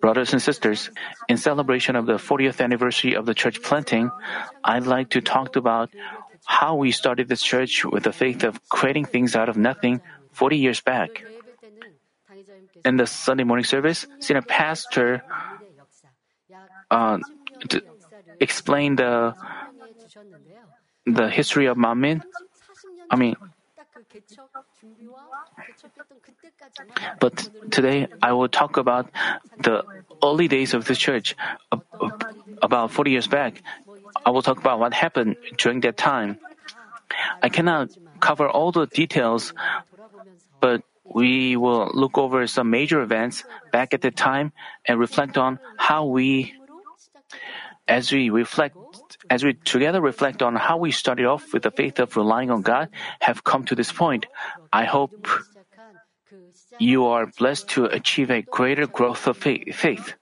Brothers and sisters, in celebration of the 40th anniversary of the church planting, I'd like to talk about how we started this church with the faith of creating things out of nothing 40 years back. In the Sunday morning service, senior pastor uh, explained the the history of Manmin. I mean, but today I will talk about the early days of the church, about 40 years back. I will talk about what happened during that time. I cannot cover all the details, but we will look over some major events back at the time and reflect on how we, as we reflect, as we together reflect on how we started off with the faith of relying on God, have come to this point. I hope you are blessed to achieve a greater growth of faith.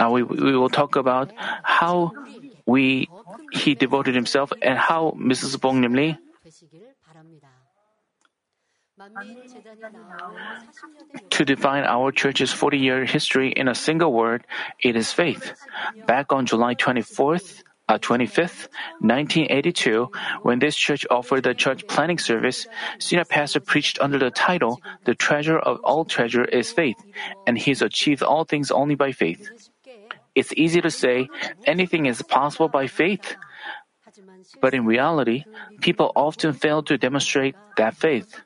Now we, we will talk about how we he devoted himself and how Mrs. Bong Lim to define our church's 40 year history in a single word, it is faith. Back on July 24th, uh, 25th, 1982, when this church offered the church planning service, senior pastor preached under the title, The Treasure of All Treasure is Faith, and he's achieved all things only by faith. It's easy to say anything is possible by faith. But in reality, people often fail to demonstrate that faith.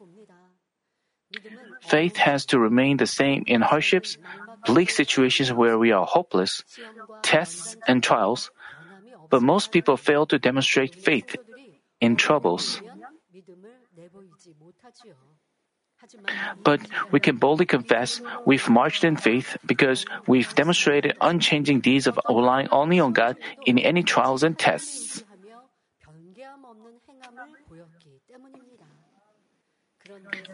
Faith has to remain the same in hardships, bleak situations where we are hopeless, tests and trials, but most people fail to demonstrate faith in troubles. But we can boldly confess we've marched in faith because we've demonstrated unchanging deeds of relying only on God in any trials and tests.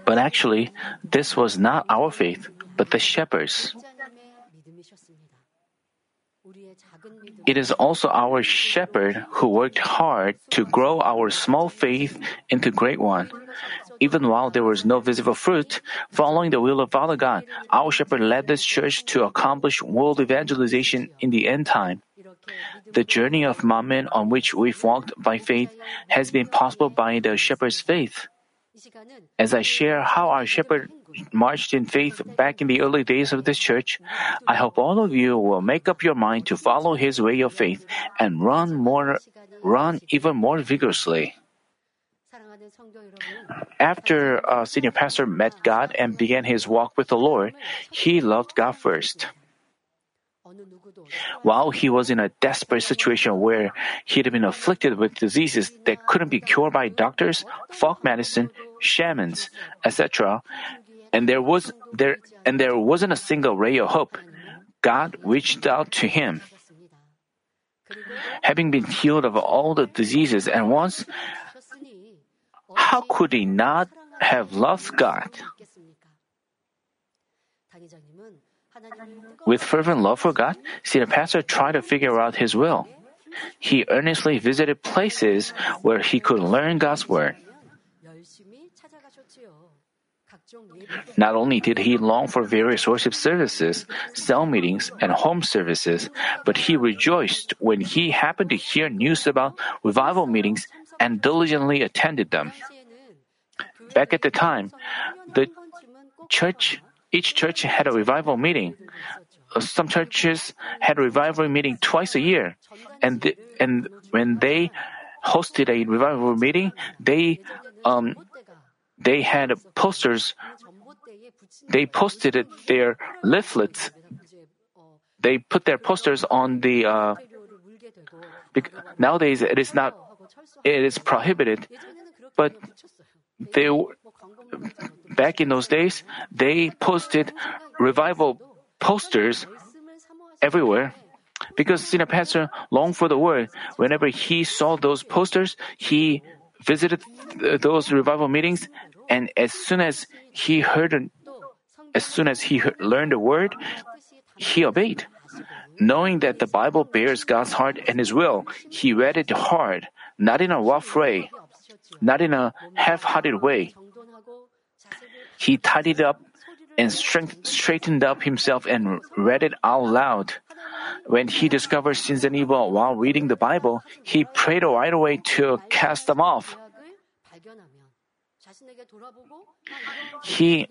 But actually, this was not our faith, but the shepherd's. It is also our shepherd who worked hard to grow our small faith into great one. Even while there was no visible fruit, following the will of Father God, our shepherd led this church to accomplish world evangelization in the end time. The journey of Manmin on which we've walked by faith has been possible by the shepherd's faith. As I share how our shepherd marched in faith back in the early days of this church, I hope all of you will make up your mind to follow his way of faith and run more, run even more vigorously. After a senior pastor met God and began his walk with the Lord, he loved God first. While he was in a desperate situation where he had been afflicted with diseases that couldn't be cured by doctors, folk medicine, shamans, etc., and there was there and there wasn't a single ray of hope, God reached out to him. Having been healed of all the diseases at once, how could he not have loved God? With fervent love for God, see the pastor tried to figure out his will. He earnestly visited places where he could learn God's word. Not only did he long for various worship services, cell meetings, and home services, but he rejoiced when he happened to hear news about revival meetings and diligently attended them. Back at the time, the church, each church had a revival meeting. Some churches had a revival meeting twice a year, and the, and when they hosted a revival meeting, they um, they had posters. They posted their leaflets. They put their posters on the. Uh, nowadays, it is not. It is prohibited, but they back in those days they posted revival posters everywhere because senior pastor longed for the word whenever he saw those posters he visited those revival meetings, and as soon as he heard, as soon as he heard, learned the word, he obeyed. Knowing that the Bible bears God's heart and His will, he read it hard, not in a rough way, not in a half-hearted way. He tidied up and straightened up himself and read it out loud. When he discovered sins and evil while reading the Bible, he prayed right away to cast them off. He,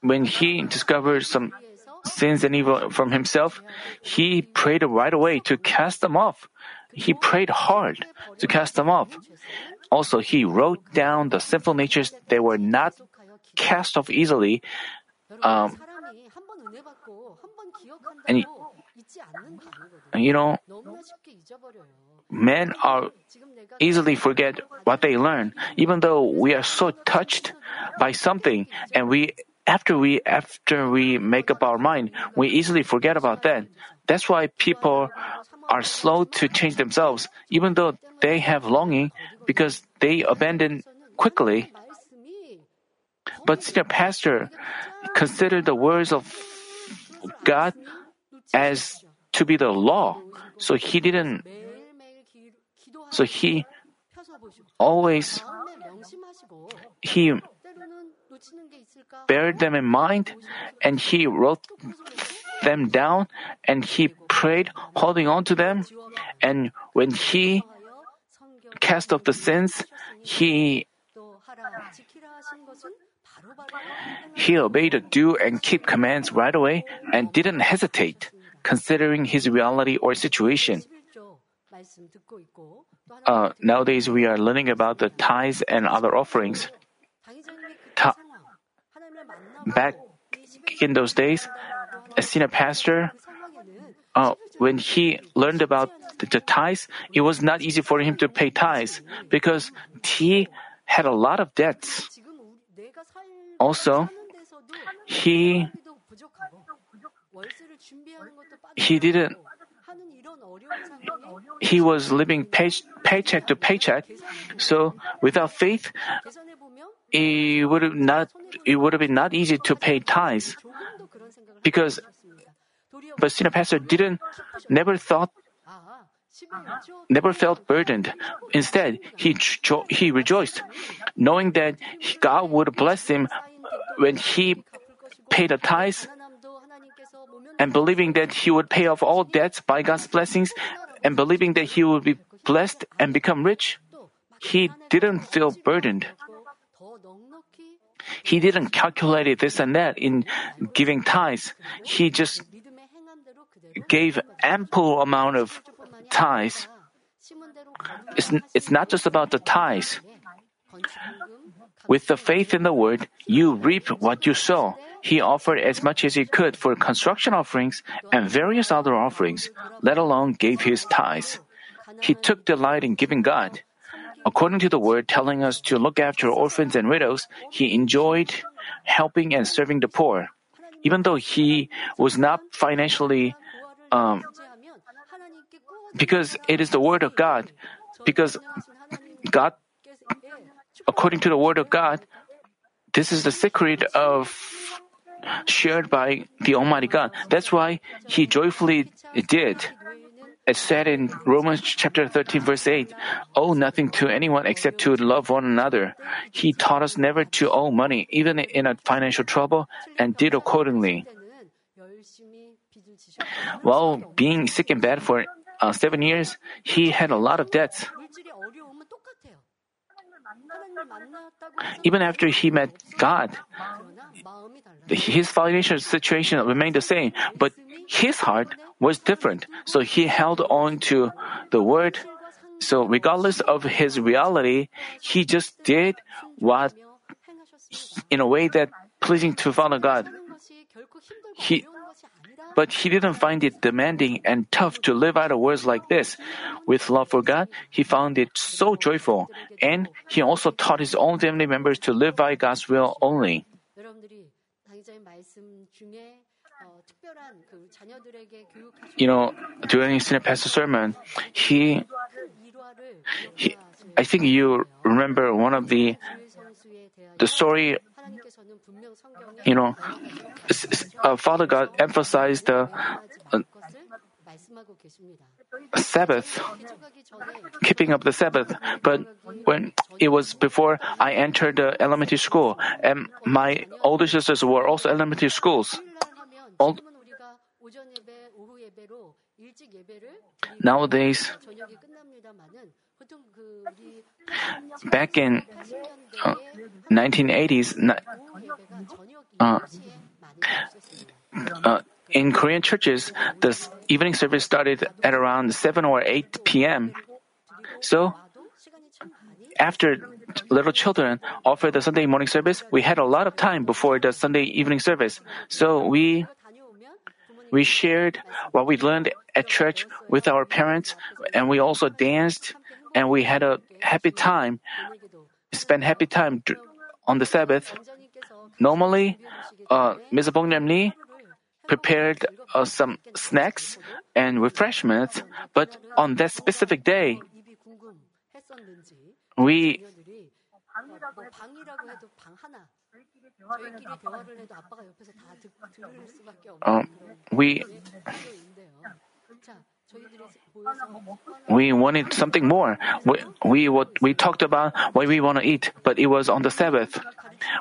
when he discovered some sins and evil from himself, he prayed right away to cast them off. He prayed hard to cast them off. Also, he wrote down the sinful natures that were not cast off easily. Um, and you know, men are easily forget what they learn, even though we are so touched by something and we after we after we make up our mind, we easily forget about that. That's why people are slow to change themselves, even though they have longing, because they abandon quickly. But senior pastor considered the words of God as to be the law, so he didn't. So he always he bear them in mind and he wrote them down and he prayed holding on to them. And when he cast off the sins he he obeyed the do and keep commands right away and didn't hesitate considering his reality or situation uh, nowadays we are learning about the tithes and other offerings Ta- back in those days, a senior pastor, uh, when he learned about the, the tithes, it was not easy for him to pay tithes because he had a lot of debts. Also, he he didn't he was living pay, paycheck to paycheck so without faith it would have not it would have been not easy to pay tithes because but senior pastor didn't never thought never felt burdened. Instead, he he rejoiced, knowing that God would bless him when he paid the tithes, and believing that he would pay off all debts by God's blessings, and believing that he would be blessed and become rich. He didn't feel burdened. He didn't calculate this and that in giving tithes. He just gave ample amount of tithes. It's, it's not just about the tithes. With the faith in the word, you reap what you sow. He offered as much as he could for construction offerings and various other offerings, let alone gave his tithes. He took delight in giving God. According to the word telling us to look after orphans and widows, he enjoyed helping and serving the poor. Even though he was not financially, um, because it is the word of God, because God, according to the word of God, this is the secret of shared by the Almighty God. That's why he joyfully did. It said in Romans chapter 13 verse 8, owe nothing to anyone except to love one another. He taught us never to owe money, even in a financial trouble, and did accordingly. While being sick and bad for uh, seven years, he had a lot of debts. Even after he met God, his financial situation remained the same, but his heart was different. So he held on to the word. So regardless of his reality, he just did what in a way that pleasing to Father God. He, but he didn't find it demanding and tough to live out of words like this. With love for God, he found it so joyful, and he also taught his own family members to live by God's will only. You know, during senior pastor sermon, he, he, I think you remember one of the the story, you know, uh, Father God emphasized the uh, Sabbath, keeping up the Sabbath. But when it was before I entered the elementary school, and my older sisters were also elementary schools. Nowadays, back in uh, 1980s, uh, uh, in Korean churches, the evening service started at around 7 or 8 p.m. So, after little children offered the Sunday morning service, we had a lot of time before the Sunday evening service. So we we shared what we learned at church with our parents, and we also danced, and we had a happy time, spent happy time on the Sabbath. Normally, uh, Ms. Bong Lee prepared uh, some snacks and refreshments, but on that specific day, we um, we we wanted something more. We, we, what, we talked about what we want to eat, but it was on the Sabbath.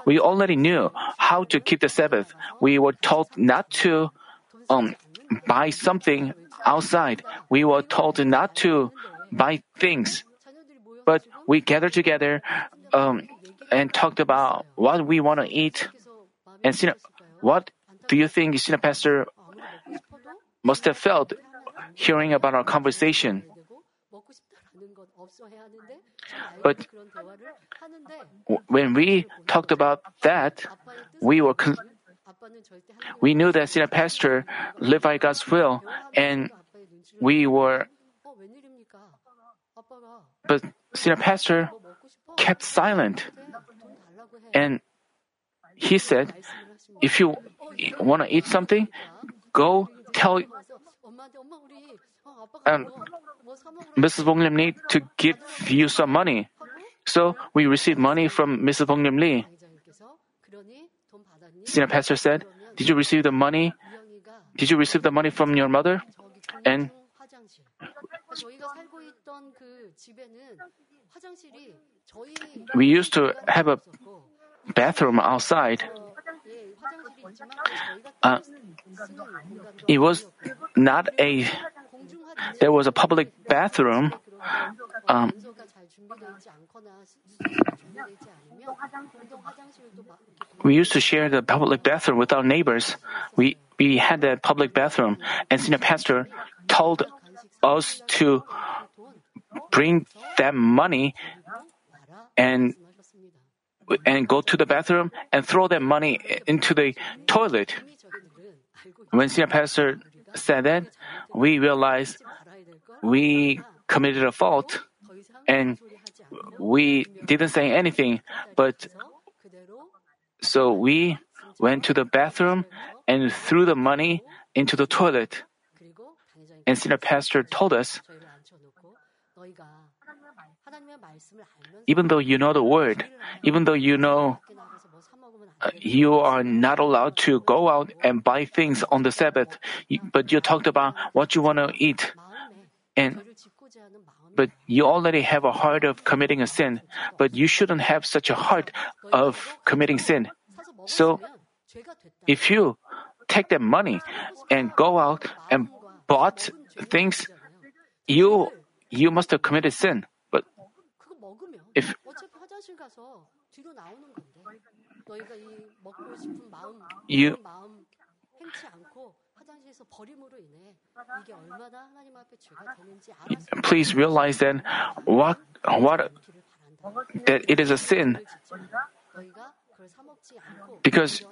We already knew how to keep the Sabbath. We were told not to um, buy something outside. We were told not to buy things. But we gathered together um, and talked about what we want to eat. And Sina, what do you think senior pastor must have felt hearing about our conversation. But when we talked about that, we were con- we knew that senior pastor lived by God's will, and we were. But senior pastor kept silent, and he said, "If you want to eat something, go tell um, Mrs. Bong Lim Lee to give you some money. So we received money from Mrs. Bong Lim Lee. Senior pastor said, Did you receive the money? Did you receive the money from your mother? And we used to have a bathroom outside. Uh, it was not a there was a public bathroom. Um, we used to share the public bathroom with our neighbors. We we had that public bathroom, and senior pastor told us to bring that money and and go to the bathroom and throw that money into the toilet. When senior pastor said that, we realized we committed a fault and we didn't say anything, but so we went to the bathroom and threw the money into the toilet. And senior pastor told us, even though you know the word, even though you know you are not allowed to go out and buy things on the Sabbath, but you talked about what you want to eat. And but you already have a heart of committing a sin, but you shouldn't have such a heart of committing sin. So, if you take that money and go out and bought things, you you must have committed sin. But if you Please realize that what what that it is a sin because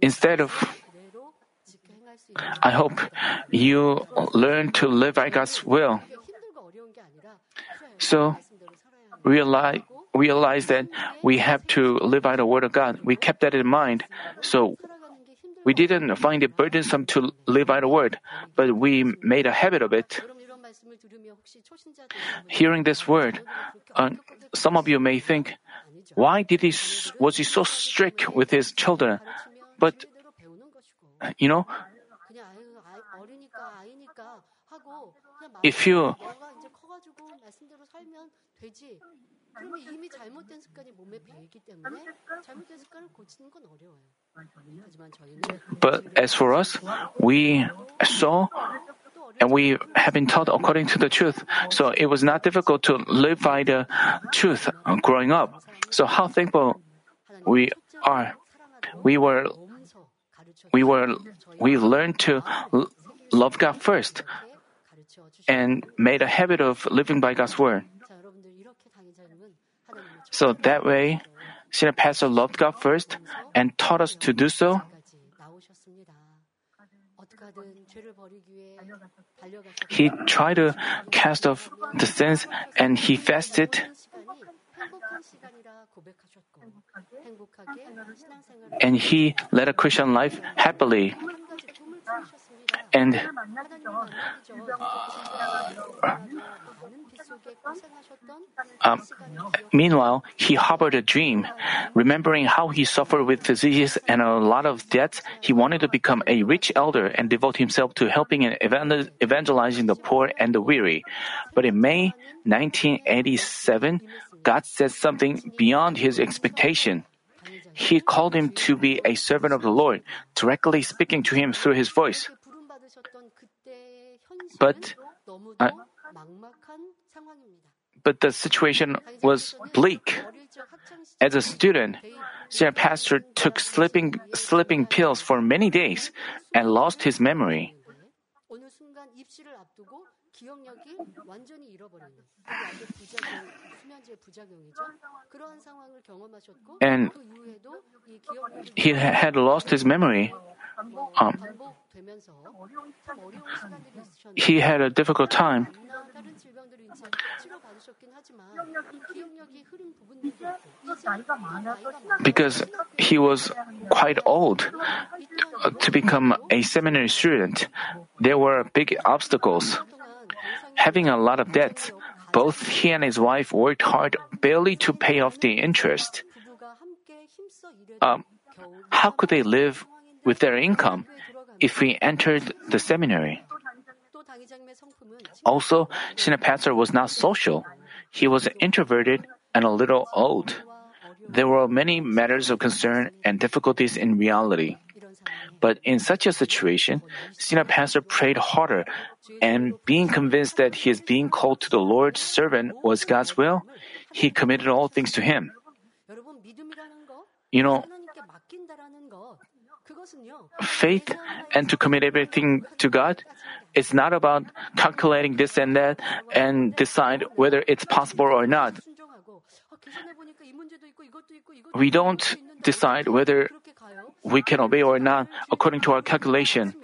instead of I hope you learn to live by God's will. So realize realize that we have to live by the word of God. We kept that in mind. So we didn't find it burdensome to live by the word, but we made a habit of it. Hearing this word, uh, some of you may think, why did he was he so strict with his children? But you know, if you but as for us, we saw and we have been taught according to the truth. So it was not difficult to live by the truth growing up. So how thankful we are. We were, we were, we learned to love God first and made a habit of living by God's word. So that way, senior pastor loved God first and taught us to do so. He tried to cast off the sins and he fasted. And he led a Christian life happily. And uh, um, meanwhile, he harbored a dream. Remembering how he suffered with diseases and a lot of debts, he wanted to become a rich elder and devote himself to helping and evangelizing the poor and the weary. But in May 1987, God said something beyond his expectation. He called him to be a servant of the Lord, directly speaking to him through his voice. But uh, but the situation was bleak. As a student, senior pastor took sleeping, sleeping pills for many days and lost his memory. And he had lost his memory. Um, he had a difficult time. Because he was quite old to become a seminary student, there were big obstacles. Having a lot of debts, both he and his wife worked hard barely to pay off the interest. Um, how could they live with their income if we entered the seminary? Also, senior pastor was not social. He was introverted and a little old. There were many matters of concern and difficulties in reality. But in such a situation, senior pastor prayed harder, and being convinced that he is being called to the Lord's servant was God's will, he committed all things to him. You know, faith and to commit everything to God it's not about calculating this and that and decide whether it's possible or not. We don't decide whether we can obey or not according to our calculation.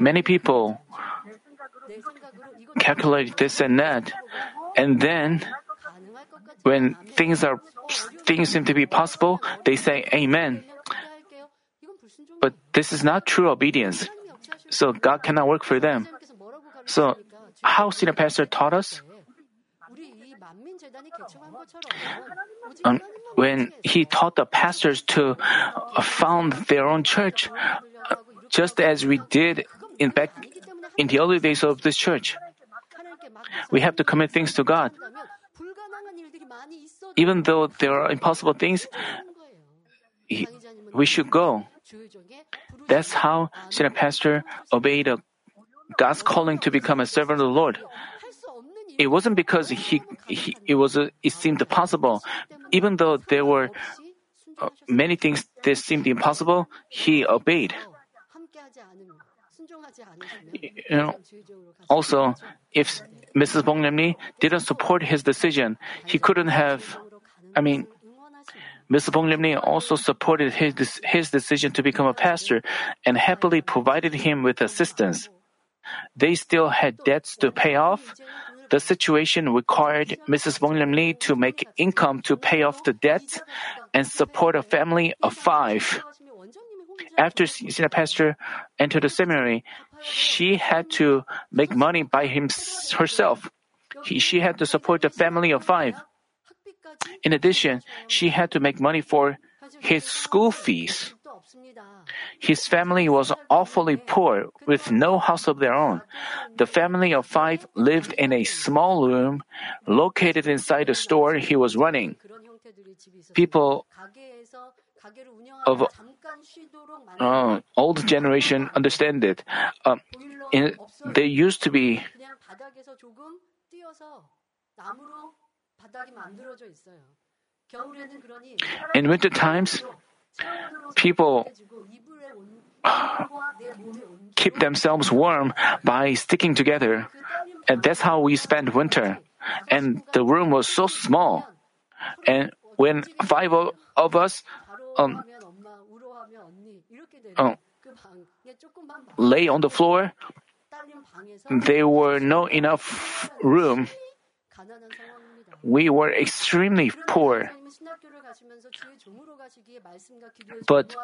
Many people calculate this and that, and then when things are things seem to be possible, they say amen. But this is not true obedience. So God cannot work for them. So how senior pastor taught us? Um, when he taught the pastors to found their own church, just as we did in back in the early days of this church, we have to commit things to God. even though there are impossible things, we should go. That's how senior pastor obeyed God's calling to become a servant of the Lord. It wasn't because he, he it was a, it seemed possible, even though there were uh, many things that seemed impossible. He obeyed. You know, also, if Mrs. Bong didn't support his decision, he couldn't have I mean, Mr. Bong Lim also supported his, his decision to become a pastor and happily provided him with assistance. They still had debts to pay off. The situation required Mrs. Bong Lim Lee to make income to pay off the debts and support a family of five. After senior pastor entered the seminary, she had to make money by him, herself. He, she had to support a family of five. In addition, she had to make money for his school fees. His family was awfully poor with no house of their own. The family of five lived in a small room located inside the store he was running. People of uh, old generation understand it. Uh, in, they used to be in winter times, people keep themselves warm by sticking together. And that's how we spent winter. And the room was so small. And when five of us um, uh, lay on the floor, there were no enough room. We were extremely poor. But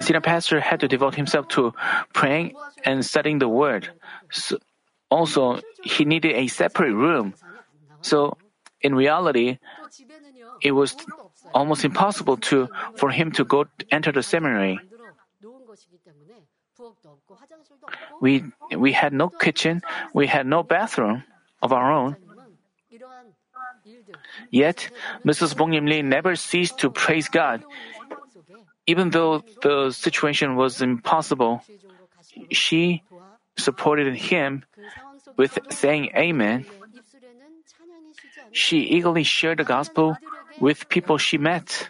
senior pastor had to devote himself to praying and studying the word. So also, he needed a separate room. So, in reality, it was almost impossible to for him to go enter the seminary. We we had no kitchen, we had no bathroom of our own. Yet, Mrs. Bong Lim Lee never ceased to praise God. Even though the situation was impossible, she supported him with saying Amen. She eagerly shared the gospel with people she met.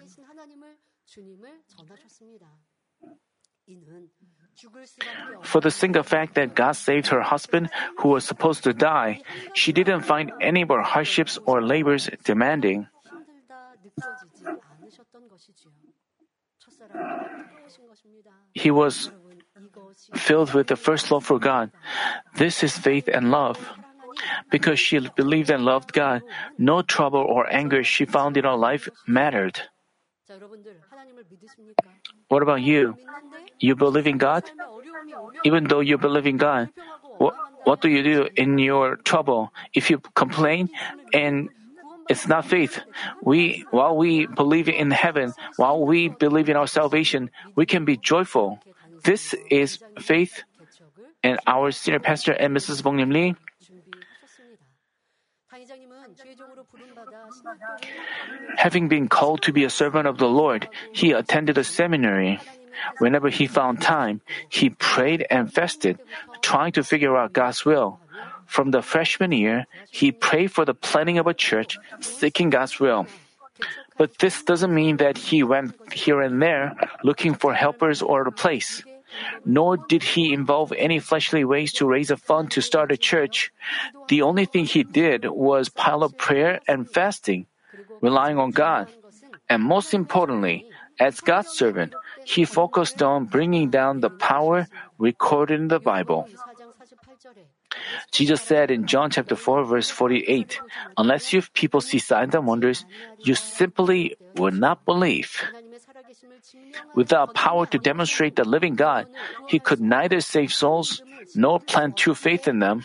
For the single fact that God saved her husband who was supposed to die, she didn't find any more hardships or labors demanding. He was filled with the first love for God. This is faith and love. Because she believed and loved God, no trouble or anger she found in her life mattered. What about you? You believe in God? Even though you believe in God, what, what do you do in your trouble? If you complain and it's not faith. We, while we believe in heaven, while we believe in our salvation, we can be joyful. This is faith. And our senior pastor and Mrs. Bong Lim Lee Having been called to be a servant of the Lord, he attended a seminary. Whenever he found time, he prayed and fasted, trying to figure out God's will. From the freshman year, he prayed for the planning of a church, seeking God's will. But this doesn't mean that he went here and there looking for helpers or a place nor did he involve any fleshly ways to raise a fund to start a church. The only thing he did was pile up prayer and fasting, relying on God. And most importantly, as God's servant, he focused on bringing down the power recorded in the Bible. Jesus said in John chapter 4 verse 48, unless you people see signs and wonders, you simply will not believe. Without power to demonstrate the living God, he could neither save souls nor plant true faith in them.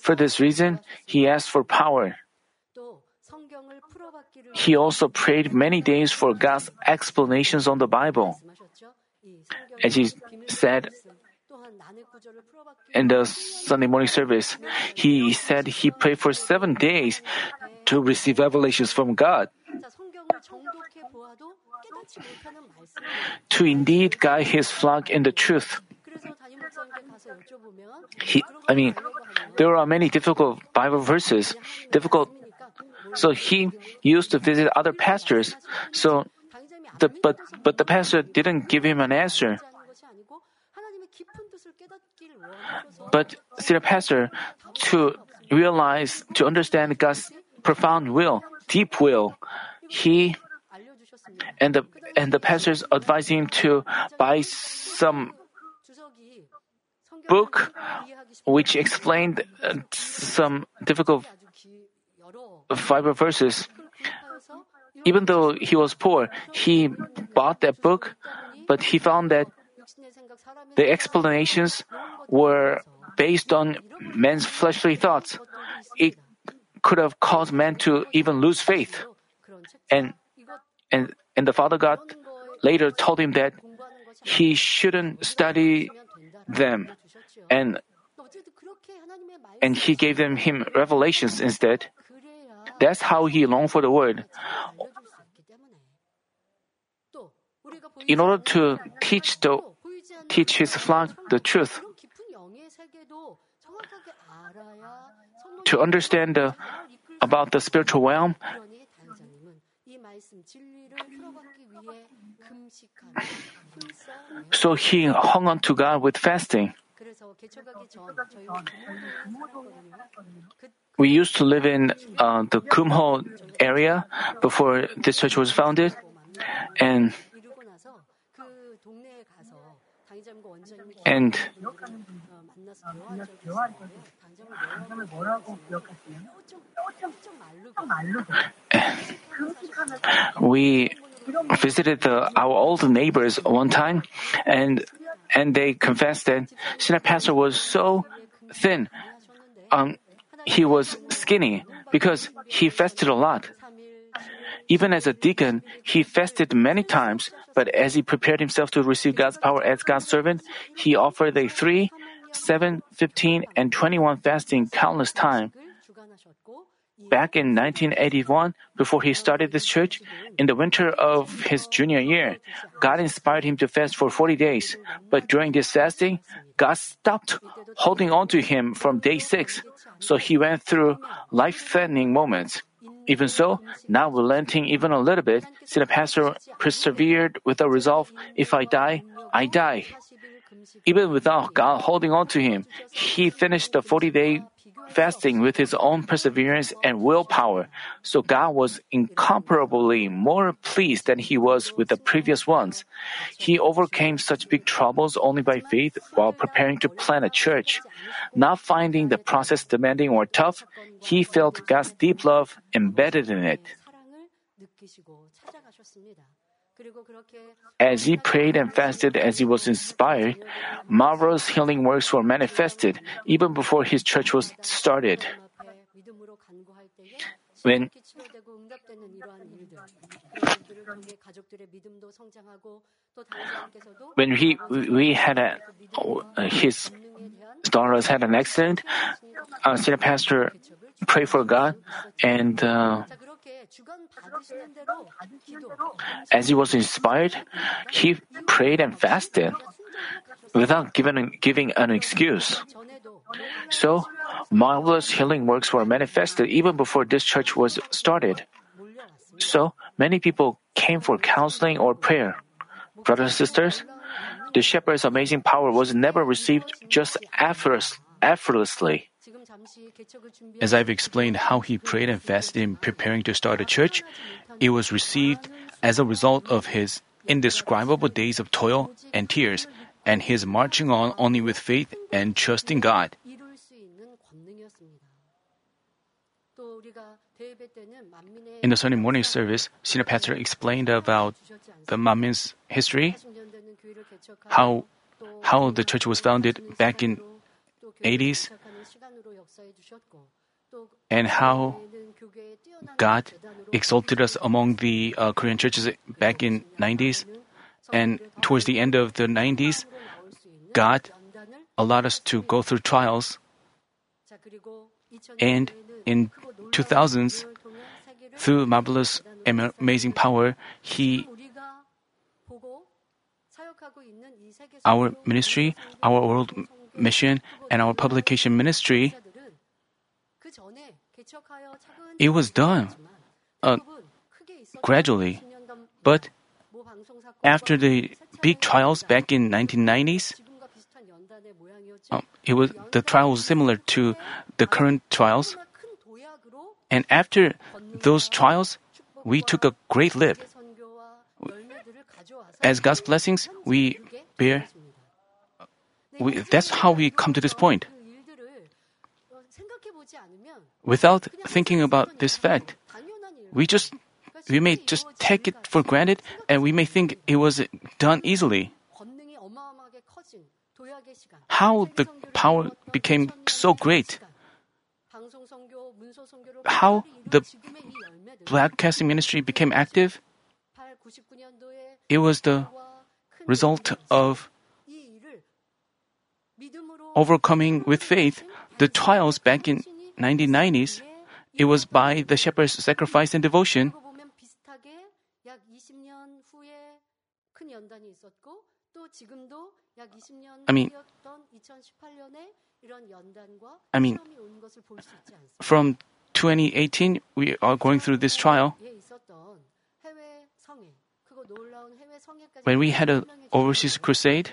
For this reason, he asked for power. He also prayed many days for God's explanations on the Bible. As he said in the Sunday morning service, he said he prayed for seven days to receive revelations from God to indeed guide his flock in the truth. He, I mean, there are many difficult Bible verses, difficult. So he used to visit other pastors. So, the, but but the pastor didn't give him an answer. But see the pastor to realize to understand God's profound will, deep will, he and the and the pastors advised him to buy some book which explained uh, some difficult Bible verses. Even though he was poor, he bought that book, but he found that the explanations were based on men's fleshly thoughts. It could have caused men to even lose faith. And and and the Father God later told him that he shouldn't study them and and he gave them him revelations instead. That's how he longed for the word. In order to teach the teach his flock the truth, to understand the, about the spiritual realm, so he hung on to God with fasting. We used to live in uh, the Kumho area before this church was founded, and and we visited the, our old neighbors one time, and and they confessed that senior pastor was so thin. Um, he was skinny because he fasted a lot. Even as a deacon, he fasted many times, but as he prepared himself to receive God's power as God's servant, he offered a 3, 7, 15, and 21 fasting countless times. Back in 1981, before he started this church, in the winter of his junior year, God inspired him to fast for 40 days. But during this fasting, God stopped holding on to him from day 6. So he went through life threatening moments. Even so, not relenting even a little bit, Senior Pastor persevered with the resolve if I die, I die. Even without God holding on to him, he finished the 40 day fasting with his own perseverance and willpower, so God was incomparably more pleased than he was with the previous ones. He overcame such big troubles only by faith while preparing to plant a church. Not finding the process demanding or tough, he felt God's deep love embedded in it. As he prayed and fasted as he was inspired, marvelous healing works were manifested even before his church was started. When when he we had a his daughters had an accident, uh, senior pastor prayed for God and. Uh, as he was inspired, he prayed and fasted without giving, giving an excuse. So, marvelous healing works were manifested even before this church was started. So, many people came for counseling or prayer. Brothers and sisters, the shepherd's amazing power was never received just effortlessly. As I've explained how he prayed and fasted in preparing to start a church, it was received as a result of his indescribable days of toil and tears and his marching on only with faith and trust in God. In the Sunday morning service, Senior Pastor explained about the Manmin's history, how, how the church was founded back in 80s, and how God exalted us among the uh, Korean churches back in 90s and towards the end of the 90s God allowed us to go through trials. And in 2000s through marvelous amazing power he our ministry our world mission and our publication ministry it was done uh, gradually, but after the big trials back in 1990s, uh, it was the trial was similar to the current trials. And after those trials, we took a great leap. As God's blessings, we bear. We, that's how we come to this point. Without thinking about this fact, we just we may just take it for granted and we may think it was done easily. how the power became so great. How the broadcasting ministry became active. It was the result of overcoming with faith the trials back in 1990s. It was by the shepherd's sacrifice and devotion. I mean, I mean, from 2018, we are going through this trial. When we had an overseas crusade,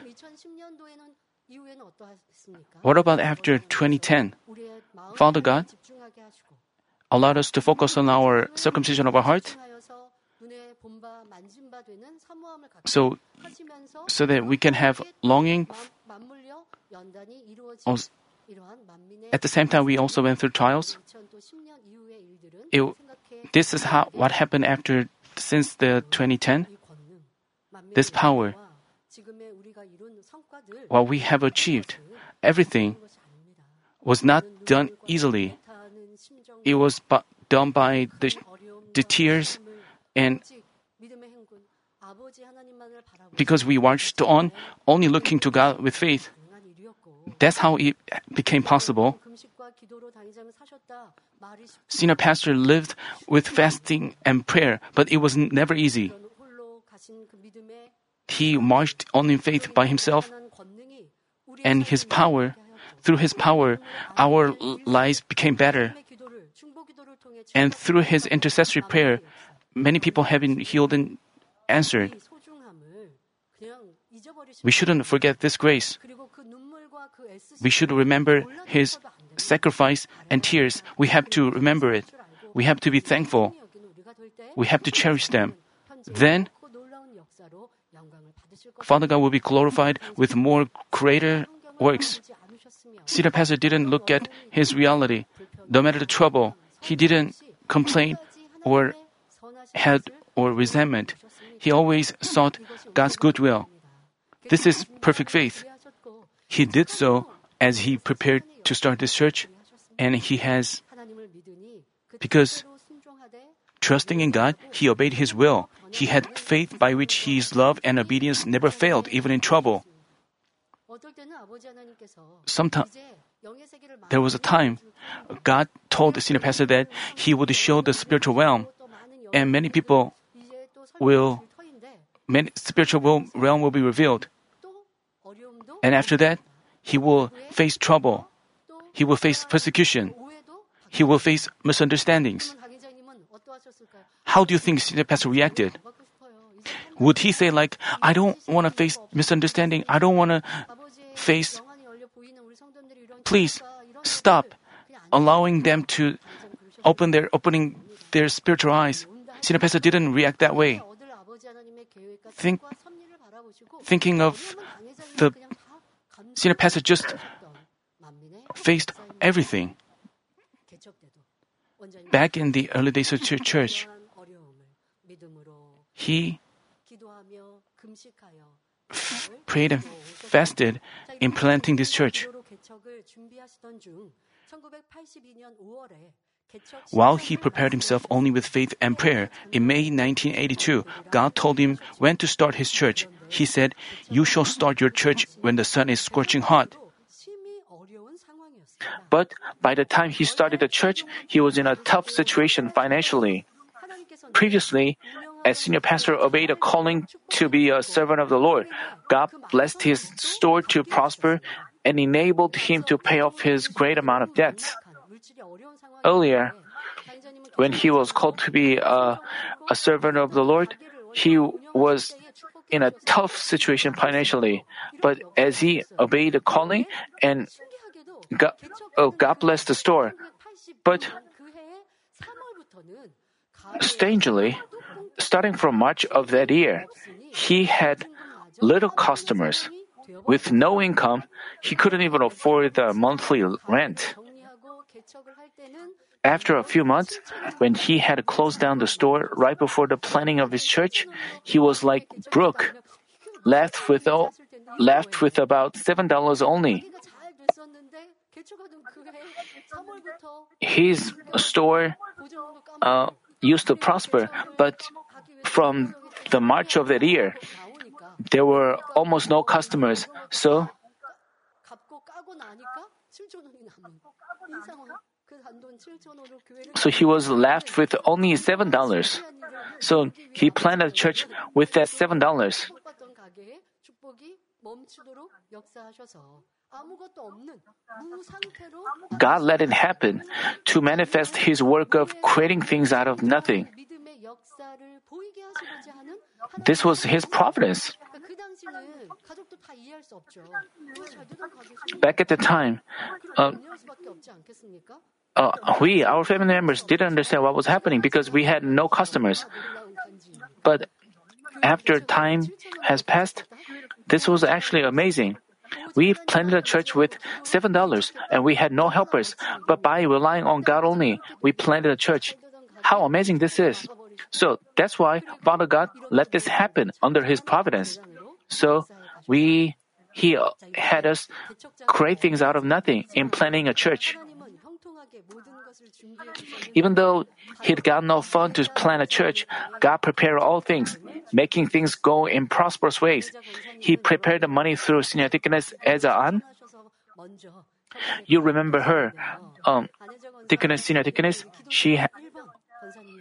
what about after 2010? Father God allowed us to focus on our circumcision of our heart so, so that we can have longing. At the same time, we also went through trials. It, this is how what happened after since the 2010. This power, what we have achieved, everything was not done easily. It was done by the, the tears and because we marched on only looking to God with faith. That's how it became possible. Senior pastor lived with fasting and prayer, but it was never easy. He marched on in faith by himself, and his power, through his power, our lives became better. And through his intercessory prayer, many people have been healed and answered. We shouldn't forget this grace. We should remember His sacrifice and tears. We have to remember it. We have to be thankful. We have to cherish them. Then, Father God will be glorified with more greater works. Senior Pastor didn't look at his reality. No matter the trouble, he didn't complain or had or resentment. He always sought God's goodwill. This is perfect faith. He did so as he prepared to start this church, and he has, because trusting in God, he obeyed his will. He had faith by which his love and obedience never failed, even in trouble. Sometimes, there was a time God told the senior pastor that he would show the spiritual realm, and many people will, many spiritual realm will be revealed. And after that, he will face trouble. He will face persecution. He will face misunderstandings. How do you think the pastor reacted? Would he say like, I don't want to face misunderstanding. I don't want to face. Please stop allowing them to open their opening their spiritual eyes. Senior pastor didn't react that way. Think, thinking of the senior pastor just faced everything. Back in the early days of church, he f- prayed and fasted in planting this church. While he prepared himself only with faith and prayer, in May 1982, God told him when to start his church. He said, You shall start your church when the sun is scorching hot. But by the time he started the church, he was in a tough situation financially. Previously, as senior pastor obeyed a calling to be a servant of the Lord, God blessed his store to prosper and enabled him to pay off his great amount of debts. Earlier, when he was called to be a, a servant of the Lord, he was in a tough situation financially. But as he obeyed the calling and God, oh, God bless the store. But strangely, starting from March of that year, he had little customers. With no income, he couldn't even afford the monthly rent. After a few months, when he had closed down the store right before the planning of his church, he was like Brooke, left with all, left with about $7 only. His store uh, used to prosper, but from the March of that year, there were almost no customers. So, so he was left with only seven dollars. So he planted a church with that seven dollars. God let it happen to manifest His work of creating things out of nothing. This was His providence. Back at the time, uh, uh, we, our family members, didn't understand what was happening because we had no customers. But after time has passed, this was actually amazing. We planted a church with $7 and we had no helpers, but by relying on God only, we planted a church. How amazing this is! So that's why Father God let this happen under His providence. So we, He had us create things out of nothing in planning a church. Even though he'd got no fund to plant a church, God prepared all things, making things go in prosperous ways. He prepared the money through deaconess Eza An. You remember her, um, deaconess, senior deaconess. She,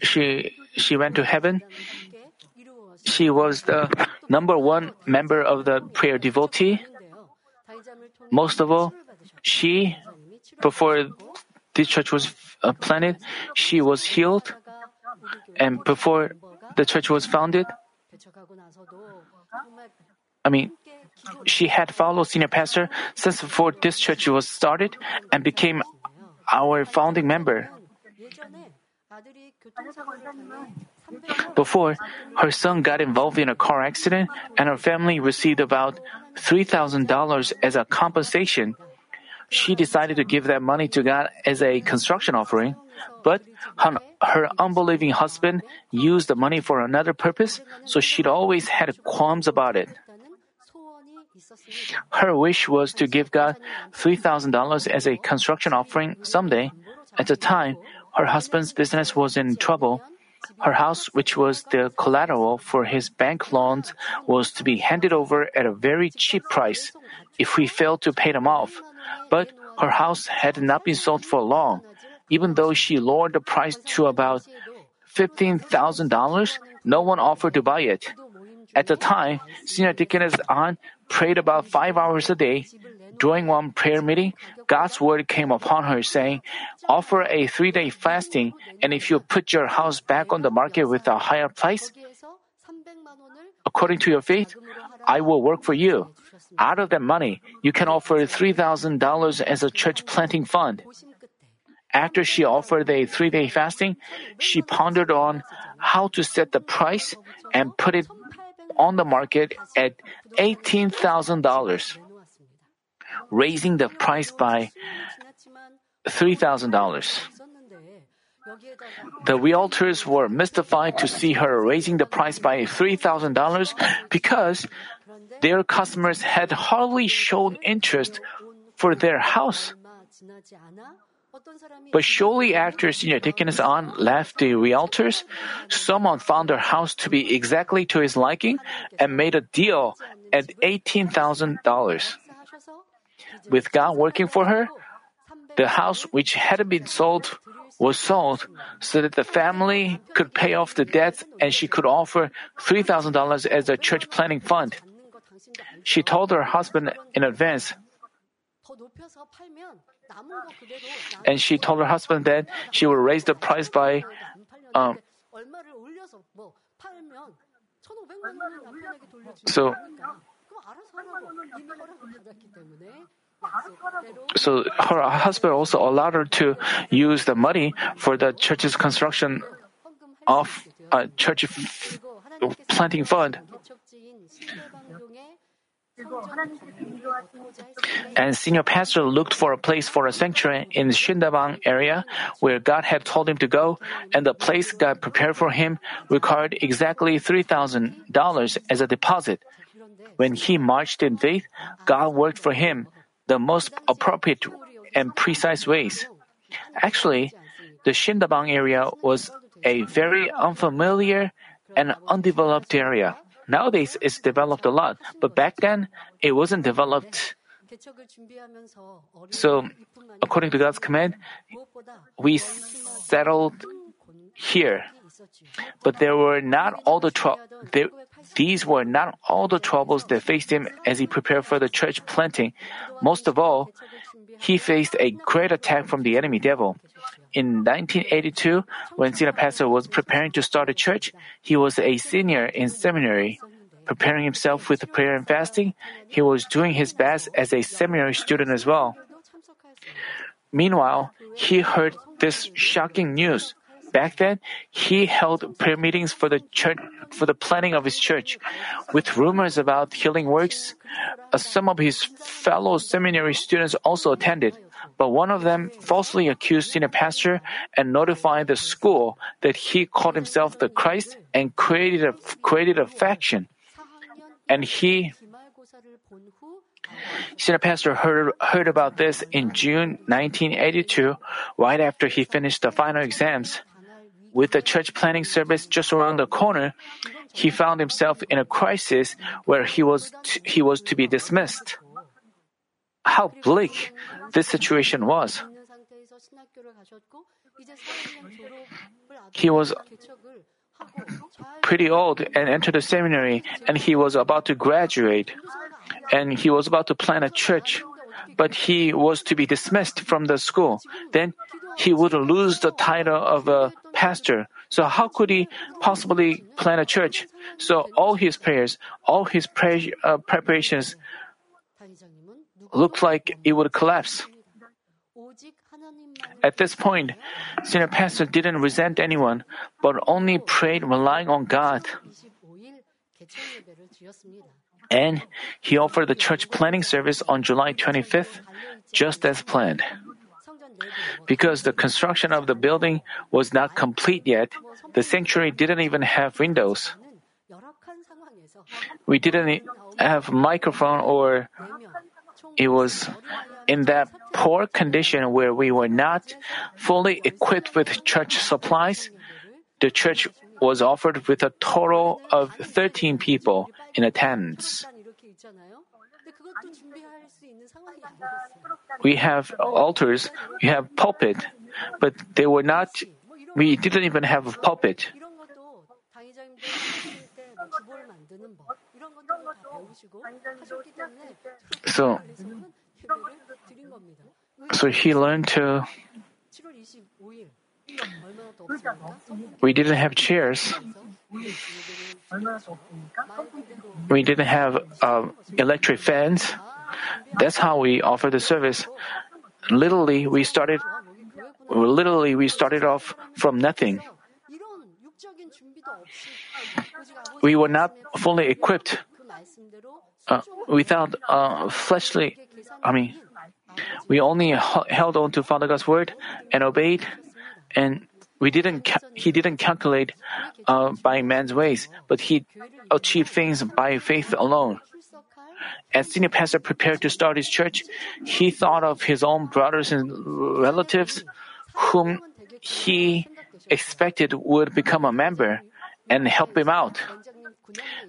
she, she went to heaven. She was the number one member of the prayer devotee. Most of all, she, before this church was uh, planted, she was healed. And before the church was founded, I mean, she had followed senior pastor since before this church was started and became our founding member. Before, her son got involved in a car accident and her family received about $3,000 as a compensation she decided to give that money to God as a construction offering, but her, unbelieving husband used the money for another purpose, so she'd always had qualms about it. Her wish was to give God $3,000 as a construction offering someday. At the time, her husband's business was in trouble. Her house, which was the collateral for his bank loans, was to be handed over at a very cheap price if we failed to pay them off. But her house had not been sold for long. Even though she lowered the price to about $15,000, no one offered to buy it. At the time, Senior Deaconess An prayed about five hours a day. During one prayer meeting, God's word came upon her saying, Offer a three day fasting, and if you put your house back on the market with a higher price, according to your faith, I will work for you. Out of that money, you can offer $3,000 as a church planting fund. After she offered a three day fasting, she pondered on how to set the price and put it on the market at $18,000, raising the price by $3,000. The realtors were mystified to see her raising the price by $3,000 because their customers had hardly shown interest for their house. But shortly after Senior Deaconess An left the realtors, someone found her house to be exactly to his liking and made a deal at $18,000. With God working for her, the house which hadn't been sold was sold so that the family could pay off the debts and she could offer $3,000 as a church planning fund. She told her husband in advance. And she told her husband that she would raise the price by um, so so her husband also allowed her to use the money for the church's construction of a church planting fund. And senior pastor looked for a place for a sanctuary in Shindabang area where God had told him to go, and the place God prepared for him required exactly $3,000 as a deposit. When he marched in faith, God worked for him the most appropriate and precise ways. Actually, the Shindabang area was a very unfamiliar and undeveloped area. Nowadays, it's developed a lot, but back then, it wasn't developed. So, according to God's command, we settled here. But there were not all the tro- there, these were not all the troubles that faced him as he prepared for the church planting. Most of all, he faced a great attack from the enemy devil. In 1982, when senior pastor was preparing to start a church, he was a senior in seminary. Preparing himself with prayer and fasting, he was doing his best as a seminary student as well. Meanwhile, he heard this shocking news. Back then, he held prayer meetings for the church, for the planning of his church. With rumors about healing works, uh, some of his fellow seminary students also attended. But one of them falsely accused senior pastor and notified the school that he called himself the Christ and created a, created a faction. And he Senior pastor heard, heard about this in June 1982, right after he finished the final exams. With the church planning service just around the corner, he found himself in a crisis where he was to, he was to be dismissed. How bleak this situation was. He was pretty old and entered the seminary and he was about to graduate and he was about to plant a church but he was to be dismissed from the school then he would lose the title of a pastor. So how could he possibly plant a church? So all his prayers, all his uh, preparations looked like it would collapse. At this point, senior pastor didn't resent anyone, but only prayed relying on God. And he offered the church planning service on July 25th, just as planned. Because the construction of the building was not complete yet, the sanctuary didn't even have windows. We didn't have microphone or it was in that poor condition where we were not fully equipped with church supplies. The church was offered with a total of 13 people in attendance. We have altars, we have pulpit, but they were not, we didn't even have a pulpit. So, so he learned to. We didn't have chairs. We didn't have uh, electric fans. That's how we offer the service. Literally, we started. Literally, we started off from nothing. We were not fully equipped. Uh, without uh, fleshly, I mean, we only held on to Father God's word and obeyed, and we didn't. Ca- he didn't calculate uh, by man's ways, but he achieved things by faith alone. As senior pastor prepared to start his church, he thought of his own brothers and relatives whom he expected would become a member and help him out.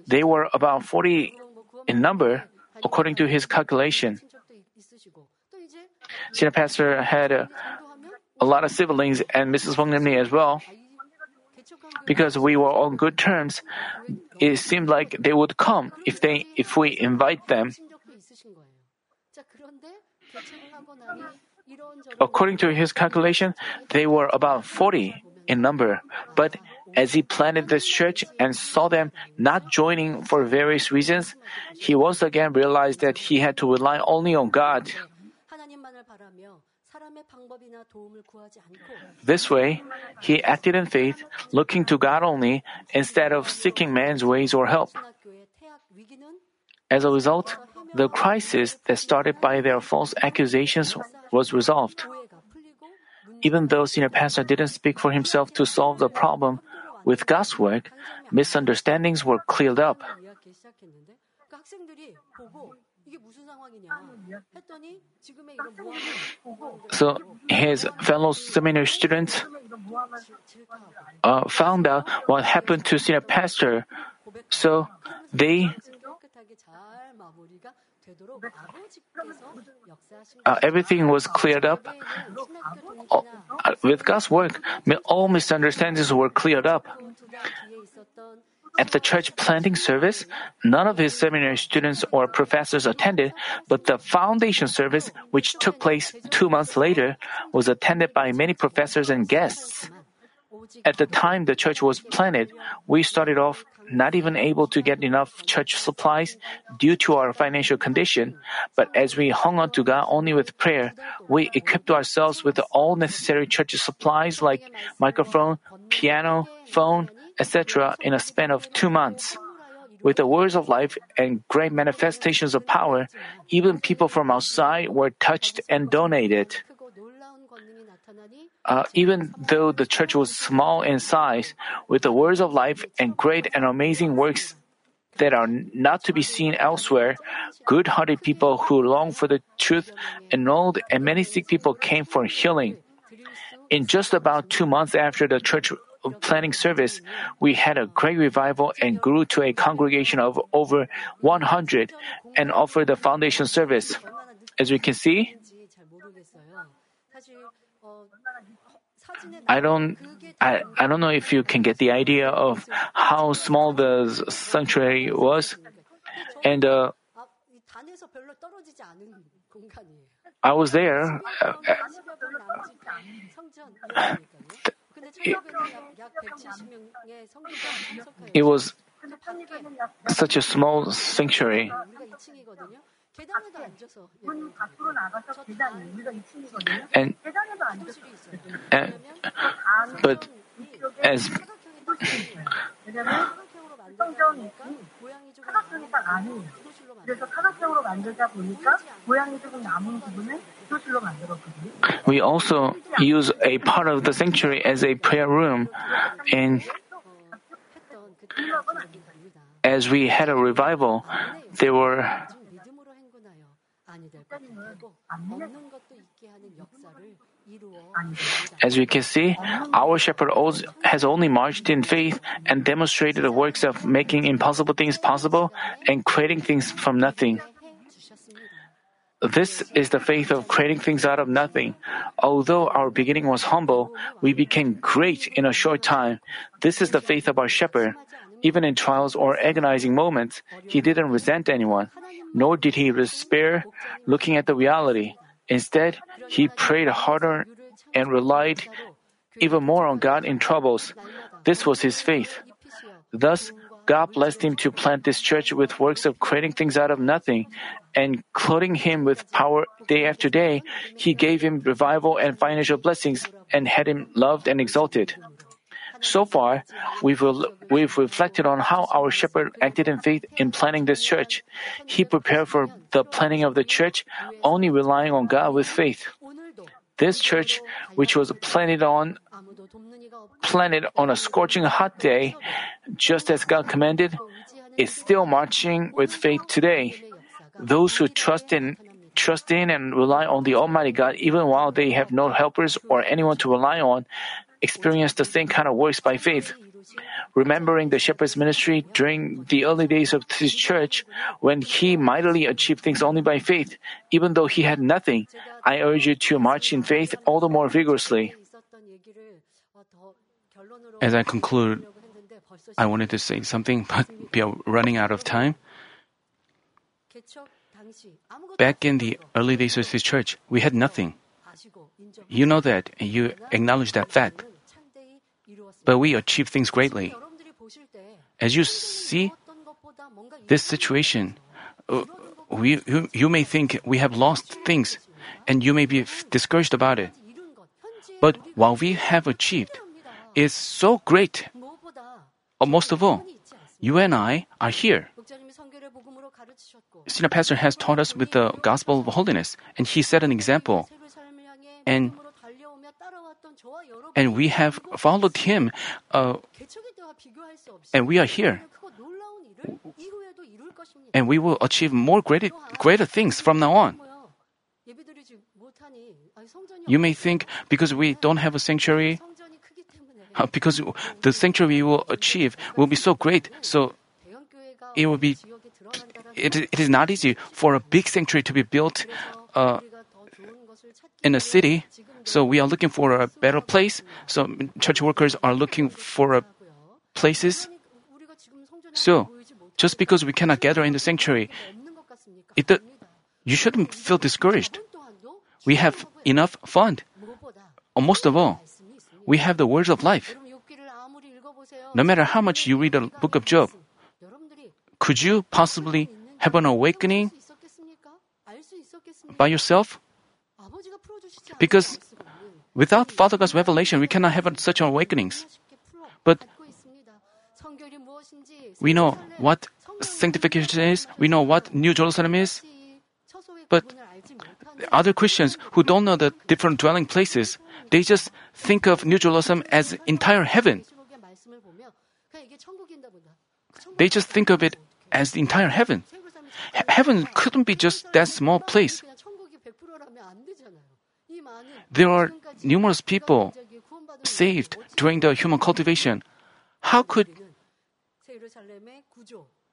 They were about 40 in number, according to his calculation. Senior pastor had a, a lot of siblings and Mrs. Wong as well. Because we were on good terms, it seemed like they would come if they if we invite them. According to his calculation, they were about 40 in number. But as he planted this church and saw them not joining for various reasons, he once again realized that he had to rely only on God. This way, he acted in faith, looking to God only instead of seeking man's ways or help. As a result, the crisis that started by their false accusations was resolved. Even though senior pastor didn't speak for himself to solve the problem, with God's work, misunderstandings were cleared up. So his fellow seminary students uh, found out what happened to senior pastor. So they uh, everything was cleared up. Uh, with God's work, all misunderstandings were cleared up. At the church planting service, none of his seminary students or professors attended, but the foundation service, which took place two months later, was attended by many professors and guests. At the time the church was planted, we started off not even able to get enough church supplies due to our financial condition, but as we hung on to God only with prayer, we equipped ourselves with all necessary church supplies like microphone, piano, phone, etc. in a span of two months. With the words of life and great manifestations of power, even people from outside were touched and donated. Uh, even though the church was small in size, with the words of life and great and amazing works that are not to be seen elsewhere, good hearted people who long for the truth enrolled and many sick people came for healing. In just about two months after the church planning service, we had a great revival and grew to a congregation of over 100 and offered the foundation service. As we can see, I don't I, I don't know if you can get the idea of how small the sanctuary was. And uh, I was there. Uh, it, it was such a small sanctuary. And, and but as we also use a part of the sanctuary as a prayer room and as we had a revival there were as we can see, our shepherd has only marched in faith and demonstrated the works of making impossible things possible and creating things from nothing. This is the faith of creating things out of nothing. Although our beginning was humble, we became great in a short time. This is the faith of our shepherd. Even in trials or agonizing moments, he didn't resent anyone, nor did he despair looking at the reality. Instead, he prayed harder and relied even more on God in troubles. This was his faith. Thus, God blessed him to plant this church with works of creating things out of nothing, and clothing him with power day after day, he gave him revival and financial blessings and had him loved and exalted. So far, we've, we've reflected on how our shepherd acted in faith in planning this church. He prepared for the planning of the church, only relying on God with faith. This church, which was planted on planted on a scorching hot day, just as God commanded, is still marching with faith today. Those who trust in trust in and rely on the Almighty God even while they have no helpers or anyone to rely on experienced the same kind of works by faith. Remembering the shepherd's ministry during the early days of his church, when he mightily achieved things only by faith, even though he had nothing, I urge you to march in faith all the more vigorously. As I conclude, I wanted to say something, but we are running out of time. Back in the early days of his church, we had nothing. You know that, and you acknowledge that fact but we achieve things greatly. As you see this situation, uh, we, you, you may think we have lost things and you may be discouraged about it. But what we have achieved is so great. Uh, most of all, you and I are here. Senior Pastor has taught us with the gospel of holiness, and he set an example. And and we have followed him, uh, and we are here. and we will achieve more greater, greater things from now on. You may think because we don't have a sanctuary, uh, because the sanctuary we will achieve will be so great, so it will be. It, it is not easy for a big sanctuary to be built uh, in a city. So we are looking for a better place. So church workers are looking for places. So just because we cannot gather in the sanctuary, it, you shouldn't feel discouraged. We have enough fund. most of all, we have the words of life. No matter how much you read the book of Job, could you possibly have an awakening by yourself? Because without Father God's revelation, we cannot have such awakenings. But we know what sanctification is, we know what New Jerusalem is, but other Christians who don't know the different dwelling places, they just think of New Jerusalem as entire heaven. They just think of it as the entire heaven. He- heaven couldn't be just that small place. There are numerous people saved during the human cultivation. How could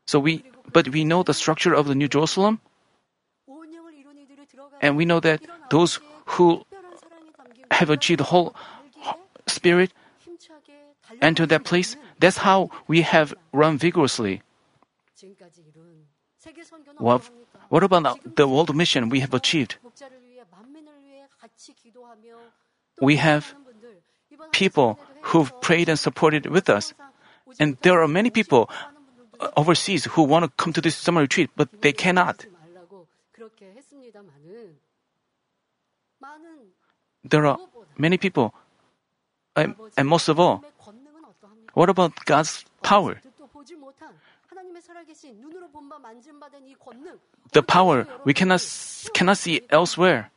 so we but we know the structure of the New Jerusalem and we know that those who have achieved the whole spirit enter that place. That's how we have run vigorously. What, what about the world mission we have achieved? We have people who've prayed and supported with us. And there are many people overseas who want to come to this summer retreat, but they cannot. There are many people, and, most of all, what about God's power? The power we cannot cannot see elsewhere.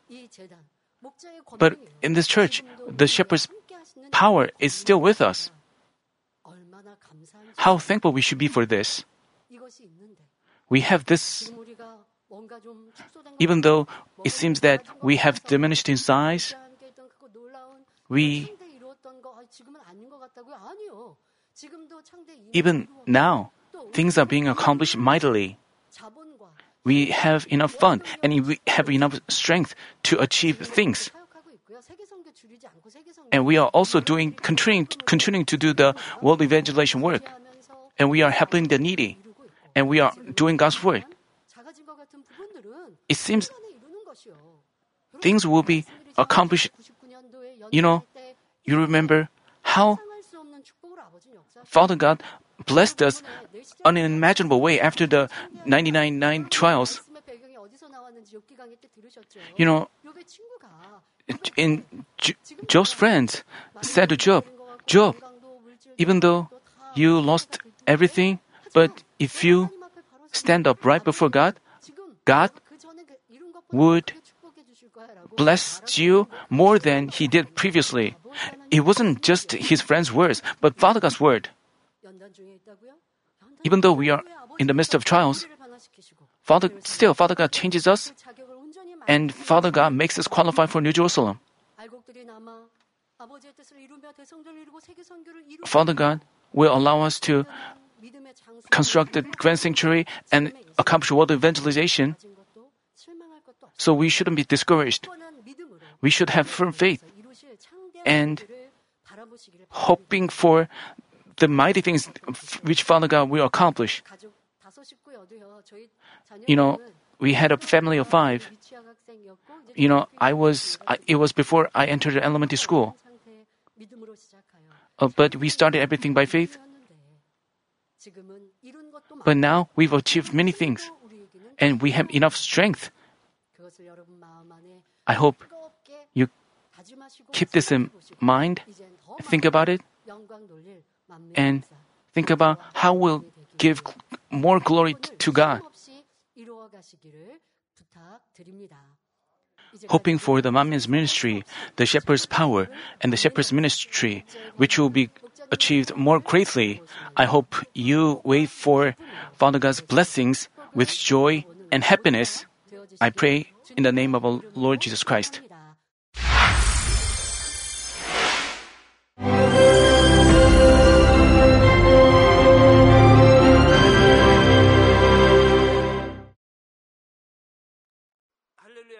But in this church, the shepherd's power is still with us. How thankful we should be for this. We have this, even though it seems that we have diminished in size, we, even now, things are being accomplished mightily. We have enough fun and we have enough strength to achieve things. And we are also doing, continuing, continuing to do the world evangelization work. And we are helping the needy. And we are doing God's work. It seems things will be accomplished. You know, you remember how Father God blessed us an unimaginable way after the 99 9 trials. You know, in Job's friends said to Job, Job, even though you lost everything, but if you stand up right before God, God would bless you more than he did previously. It wasn't just his friend's words, but Father God's word. Even though we are in the midst of trials, Father, still Father God changes us, and Father God makes us qualify for New Jerusalem. Father God will allow us to construct the grand sanctuary and accomplish world evangelization. So we shouldn't be discouraged. We should have firm faith and hoping for the mighty things which Father God will accomplish. You know, we had a family of five. You know, I was, I, it was before I entered elementary school. Uh, but we started everything by faith. But now we've achieved many things and we have enough strength. I hope you keep this in mind, think about it, and think about how we'll give more glory to God. Hoping for the Manmin's ministry, the shepherd's power, and the shepherd's ministry, which will be achieved more greatly. I hope you wait for Father God's blessings with joy and happiness. I pray in the name of our Lord Jesus Christ.